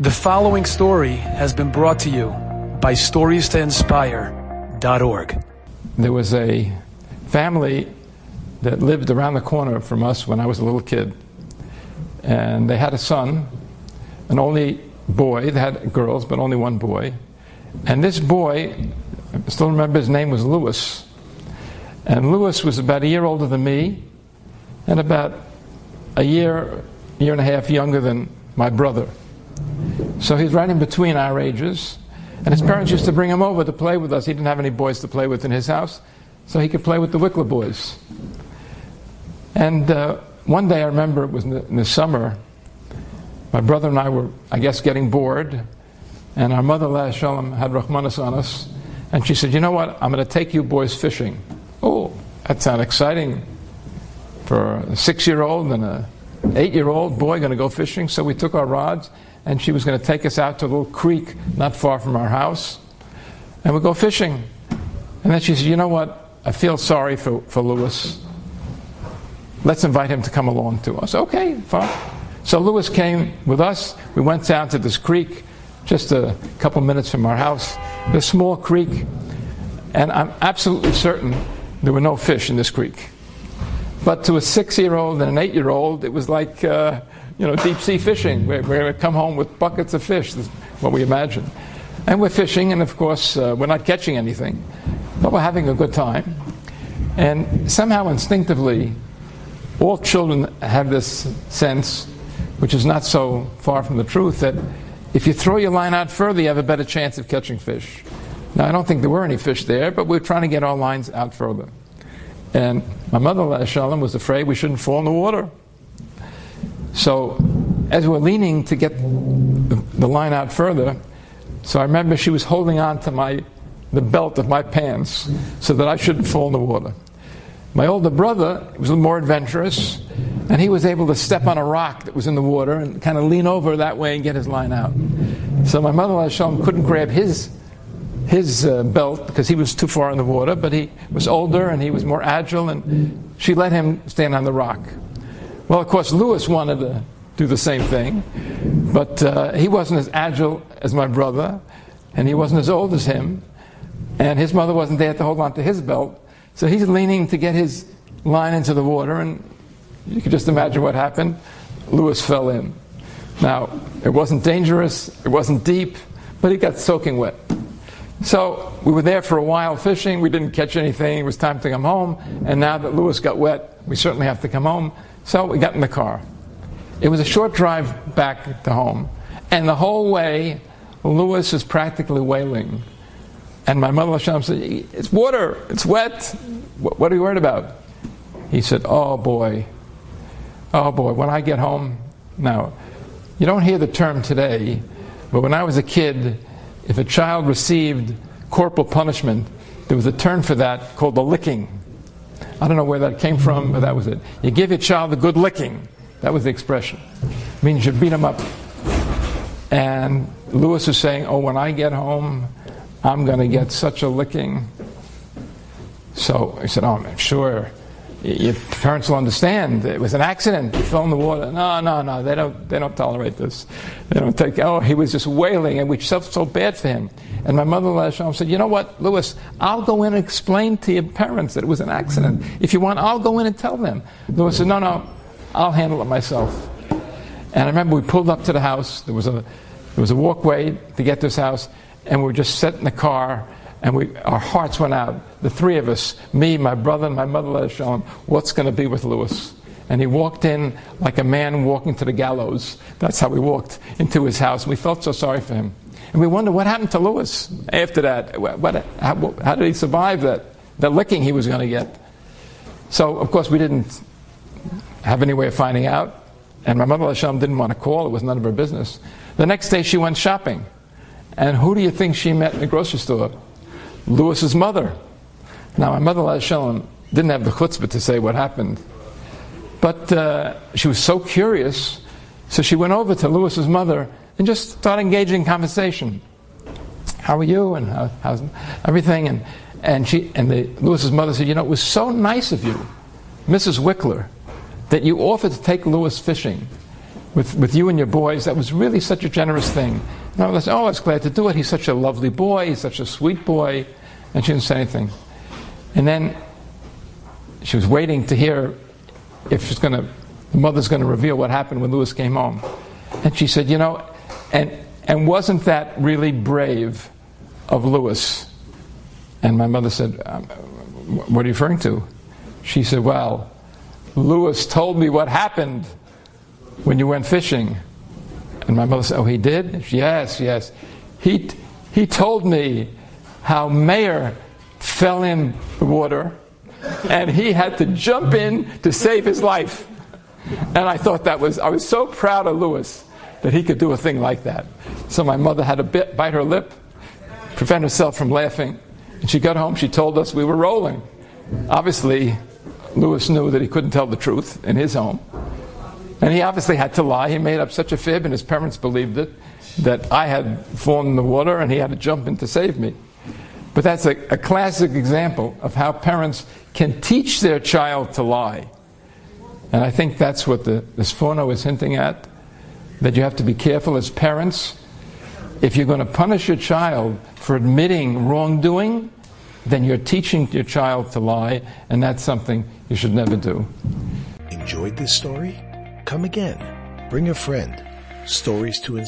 The following story has been brought to you by StoriesToInspire.org. There was a family that lived around the corner from us when I was a little kid. And they had a son, an only boy. They had girls, but only one boy. And this boy, I still remember his name was Lewis. And Lewis was about a year older than me and about a year, year and a half younger than my brother. So he's right in between our ages. And his parents used to bring him over to play with us. He didn't have any boys to play with in his house, so he could play with the Wickler boys. And uh, one day I remember it was in the, in the summer, my brother and I were, I guess, getting bored, and our mother, aleha hashalom, had rachmanus on us, and she said, You know what? I'm going to take you boys fishing. Oh, that sounds exciting for a six year old and an eight year old boy going to go fishing. So we took our rods, and she was going to take us out to a little creek not far from our house, and we'd go fishing. And then she said, You know what? I feel sorry for, for Lewis. Let's invite him to come along to us. Okay, fine. So Lewis came with us. We went down to this creek, just a couple minutes from our house, this small creek, and I'm absolutely certain there were no fish in this creek. But to a six year old and an eight year old, it was like, uh, you know, deep sea fishing. We're going to come home with buckets of fish, is what we imagine. And we're fishing, and of course, uh, we're not catching anything, but we're having a good time. And somehow, instinctively, all children have this sense, which is not so far from the truth, that if you throw your line out further, you have a better chance of catching fish. Now, I don't think there were any fish there, but we're trying to get our lines out further. And my mother, Shalom, was afraid we shouldn't fall in the water. So, as we're leaning to get the, line out further, so I remember she was holding on to my the belt of my pants so that I shouldn't fall in the water. My older brother was more adventurous, and he was able to step on a rock that was in the water and kind of lean over that way and get his line out. So my mother, Shalom, couldn't grab his his uh, belt because he was too far in the water, but he was older and he was more agile, and she let him stand on the rock. Well, of course, Lewis wanted to do the same thing, but uh, he wasn't as agile as my brother, and he wasn't as old as him, and his mother wasn't there to hold on to his belt, so he's leaning to get his line into the water, and you can just imagine what happened. Lewis fell in. Now, it wasn't dangerous, it wasn't deep, but he got soaking wet. So we were there for a while fishing. We didn't catch anything. It was time to come home. And now that Lewis got wet, we certainly have to come home. So we got in the car. It was a short drive back to home. And the whole way, Lewis is practically wailing. And my mother Hashem said, It's water. It's wet. What are you worried about? He said, Oh boy. Oh boy. When I get home, now, you don't hear the term today, but when I was a kid, if a child received corporal punishment, there was a term for that called the licking. I don't know where that came from, but that was it. You give your child a good licking. That was the expression. It means you beat him up. And Lewis is saying, Oh, when I get home, I'm going to get such a licking. So he said, Oh, I'm sure your parents will understand. It was an accident. He fell in the water. No, no, no. They don't. They don't tolerate this. They don't take. Oh, he was just wailing, and we felt so bad for him. And my mother said, "You know what, Lewis? I'll go in and explain to your parents that it was an accident. If you want, I'll go in and tell them." Lewis said, "No, no. I'll handle it myself." And I remember we pulled up to the house. There was a there was a walkway to get to this house, and we were just sitting in the car and we, our hearts went out. The three of us, me, my brother, and my mother, let us show him what's going to be with Lewis. And he walked in like a man walking to the gallows. That's how we walked into his house. We felt so sorry for him. And we wondered what happened to Lewis after that. What, how, how, did he survive that, that licking he was going to get? So, of course, we didn't have any way of finding out. And my mother Hashem didn't want to call, it was none of her business. The next day she went shopping. And who do you think she met in the grocery store? Lewis's mother. Now, my mother, Shalom, didn't have the chutzpah to say what happened. But uh, she was so curious, so she went over to Lewis's mother and just started engaging in conversation. How are you? And how, how's everything? And, and, she, and the, Lewis's mother said, You know, it was so nice of you, Mrs. Wickler, that you offered to take Lewis fishing. with, with you and your boys. That was really such a generous thing. And I was, oh, I was glad to do it. He's such a lovely boy. He's such a sweet boy. And she didn't say anything. And then she was waiting to hear if she's going to, the mother's going to reveal what happened when Lewis came home. And she said, you know, and, and wasn't that really brave of Lewis? And my mother said, um, what are you referring to? She said, well, Lewis told me what happened when you went fishing. And my mother said, Oh, he did? Yes, yes. He, he told me how Meir fell in the water and he had to jump in to save his life. And I thought that was, I was so proud of Lewis that he could do a thing like that. So my mother had to bit, bite her lip, prevent herself from laughing. And she got home, she told us we were rolling. Obviously, Lewis knew that he couldn't tell the truth in his home. And he obviously had to lie. He made up such a fib, and his parents believed it, that I had fallen in the water and he had to jump in to save me. But that's a, a classic example of how parents can teach their child to lie. And I think that's what the, the Sforno is hinting at that you have to be careful as parents. If you're going to punish your child for admitting wrongdoing, then you're teaching your child to lie, and that's something you should never do. Enjoyed this story? Come again. Bring a friend. Stories to.